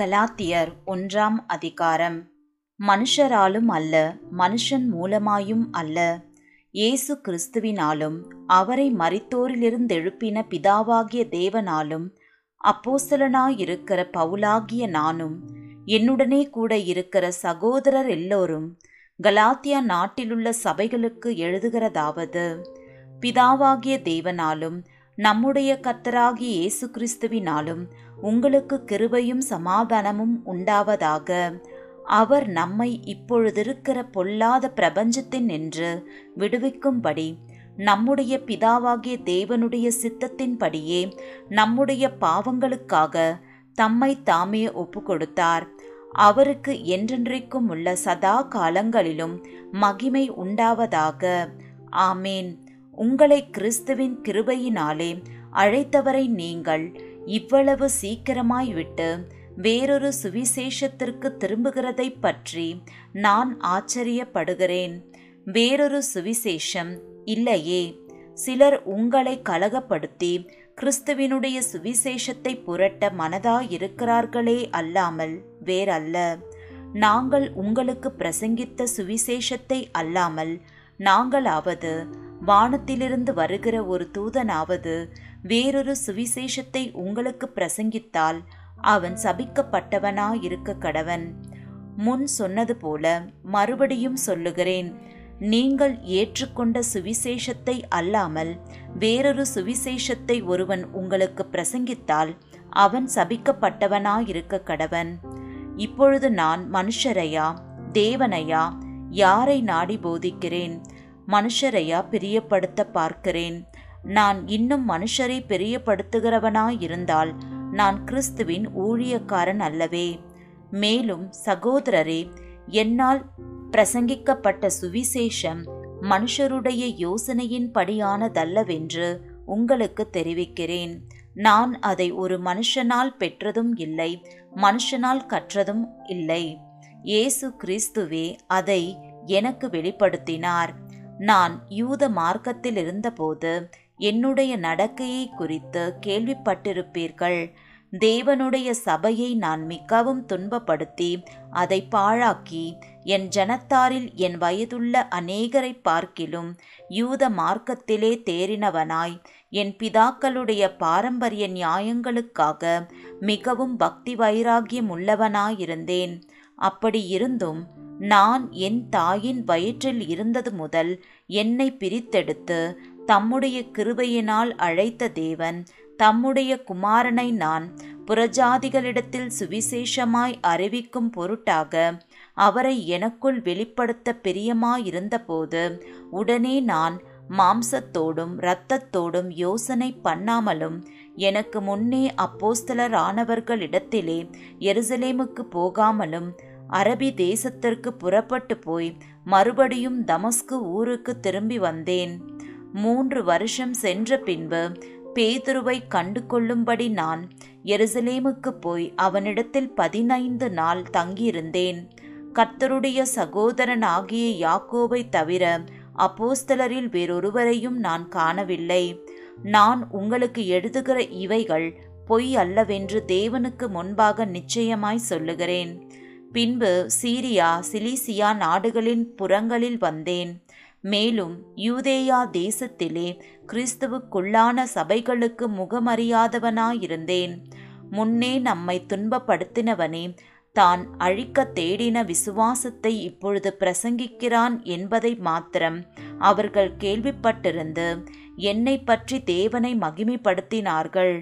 கலாத்தியர் ஒன்றாம் அதிகாரம். மனுஷராலும் அல்ல மனுஷன் மூலமாயும் அல்ல. இயேசு கிறிஸ்துவினாலும் அவரை மரித்தோரிலிருந்தெழுப்பின பிதாவாகிய தேவனாலும் அப்போசலனாயிருக்கிற பவுலாகிய நானும் என்னுடனே கூட இருக்கிற சகோதரர் எல்லோரும் கலாத்தியா நாட்டிலுள்ள சபைகளுக்கு எழுதுகிறதாவது பிதாவாகிய தேவனாலும் நம்முடைய கத்தராகி இயேசு கிறிஸ்துவினாலும் உங்களுக்கு கிருபையும் சமாதானமும் உண்டாவதாக. அவர் நம்மை இப்பொழுதிருக்கிற பொல்லாத பிரபஞ்சத்தின் என்று விடுவிக்கும்படி நம்முடைய பிதாவாகிய தேவனுடைய சித்தத்தின்படியே நம்முடைய பாவங்களுக்காக தம்மை தாமே ஒப்பு கொடுத்தார் அவருக்கு என்றென்றைக்கும் உள்ள சதா காலங்களிலும் மகிமை உண்டாவதாக. ஆமேன். உங்களை கிறிஸ்துவின் கிருபையினாலே அழைத்தவரை நீங்கள் இவ்வளவு சீக்கிரமாய் விட்டு வேறொரு சுவிசேஷத்திற்கு திரும்புகிறதை பற்றி நான் ஆச்சரியப்படுகிறேன். வேறொரு சுவிசேஷம் இல்லையே. சிலர் உங்களை கலகப்படுத்தி கிறிஸ்துவினுடைய சுவிசேஷத்தை புரட்ட மனதாயிருக்கிறார்களே அல்லாமல் வேறல்ல. நாங்கள் உங்களுக்கு பிரசங்கித்த சுவிசேஷத்தை அல்லாமல் நாங்களாவது வானத்திலிருந்து வருகிற ஒரு தூதனாவது வேறொரு சுவிசேஷத்தை உங்களுக்கு பிரசங்கித்தால் அவன் சபிக்கப்பட்டவனாயிருக்க கடவன். முன் சொன்னது போல மறுபடியும் சொல்லுகிறேன் நீங்கள் ஏற்றுக்கொண்ட சுவிசேஷத்தை அல்லாமல் வேறொரு சுவிசேஷத்தை ஒருவன் உங்களுக்கு பிரசங்கித்தால் அவன் சபிக்கப்பட்டவனாயிருக்க கடவன். இப்பொழுது நான் மனுஷரையா தேவனையா யாரை நாடி போதிக்கிறேன்? மனுஷரையா பிரியப்படுத்த பார்க்கிறேன். நான் இன்னும் மனுஷரை பிரியப்படுத்துகிறவனாயிருந்தால் நான் கிறிஸ்துவின் ஊழியக்காரன் அல்லவே. மேலும் சகோதரரே என்னால் பிரசங்கிக்கப்பட்ட சுவிசேஷம் மனுஷருடைய யோசனையின் படியானதல்லவென்று உங்களுக்கு தெரிவிக்கிறேன். நான் அதை ஒரு மனுஷனால் பெற்றதும் இல்லை மனுஷனால் கற்றதும் இல்லை. இயேசு கிறிஸ்துவே அதை எனக்கு வெளிப்படுத்தினார். நான் யூத மார்க்கத்தில் இருந்தபோது என்னுடைய நடக்கையை குறித்து கேள்விப்பட்டிருப்பீர்கள். தேவனுடைய சபையை நான் மிகவும் துன்பப்படுத்தி அதை பாழாக்கி என் ஜனத்தாரில் என் வயதுள்ள அநேகரை பார்க்கிலும் யூத மார்க்கத்திலே தேறினவனாய் என் பிதாக்களுடைய பாரம்பரிய நியாயங்களுக்காக மிகவும் பக்தி வைராகியம் உள்ளவனாயிருந்தேன். அப்படி இருந்தும் நான் என் தாயின் வயிற்றில் இருந்தது முதல் என்னை பிரித்தெடுத்து தம்முடைய கிருபையினால் அழைத்த தேவன் தம்முடைய குமாரனை நான் புறஜாதிகளிடத்தில் சுவிசேஷமாய் அறிவிக்கும் பொருட்டாக அவரை எனக்குள் வெளிப்படுத்த பிரியமாயிருந்தபோது உடனே நான் மாம்சத்தோடும் இரத்தத்தோடும் யோசனை பண்ணாமலும் எனக்கு முன்னே அப்போஸ்தலரானவர்களிடத்திலே எருசலேமுக்கு போகாமலும் அரபி தேசத்திற்கு புறப்பட்டு போய் மறுபடியும் தமஸ்கு ஊருக்கு திரும்பி வந்தேன். மூன்று வருஷம் சென்ற பின்பு பேதுருவை கண்டு கொள்ளும்படி நான் எருசலேமுக்கு போய் அவனிடத்தில் பதினைந்து நாள் தங்கியிருந்தேன். கர்த்தருடைய சகோதரன் ஆகிய யாக்கோவை தவிர அப்போஸ்தலரில் வேறொருவரையும் நான் காணவில்லை. நான் உங்களுக்கு எழுதுகிற இவைகள் பொய் அல்லவென்று தேவனுக்கு முன்பாக நிச்சயமாய் சொல்லுகிறேன். பின்பு சீரியா சிலிசியா நாடுகளின் புறங்களில் வந்தேன். மேலும் யூதேயா தேசத்திலே கிறிஸ்துவுக்குள்ளான சபைகளுக்கு முகமறியாதவனாயிருந்தேன். முன்னே நம்மை துன்பப்படுத்தினவனே தான் அழிக்க தேடின விசுவாசத்தை இப்பொழுது பிரசங்கிக்கிறான் என்பதை மாத்திரம் அவர்கள் கேள்விப்பட்டிருந்து என்னை பற்றி தேவனை மகிமைப்படுத்தினார்கள்.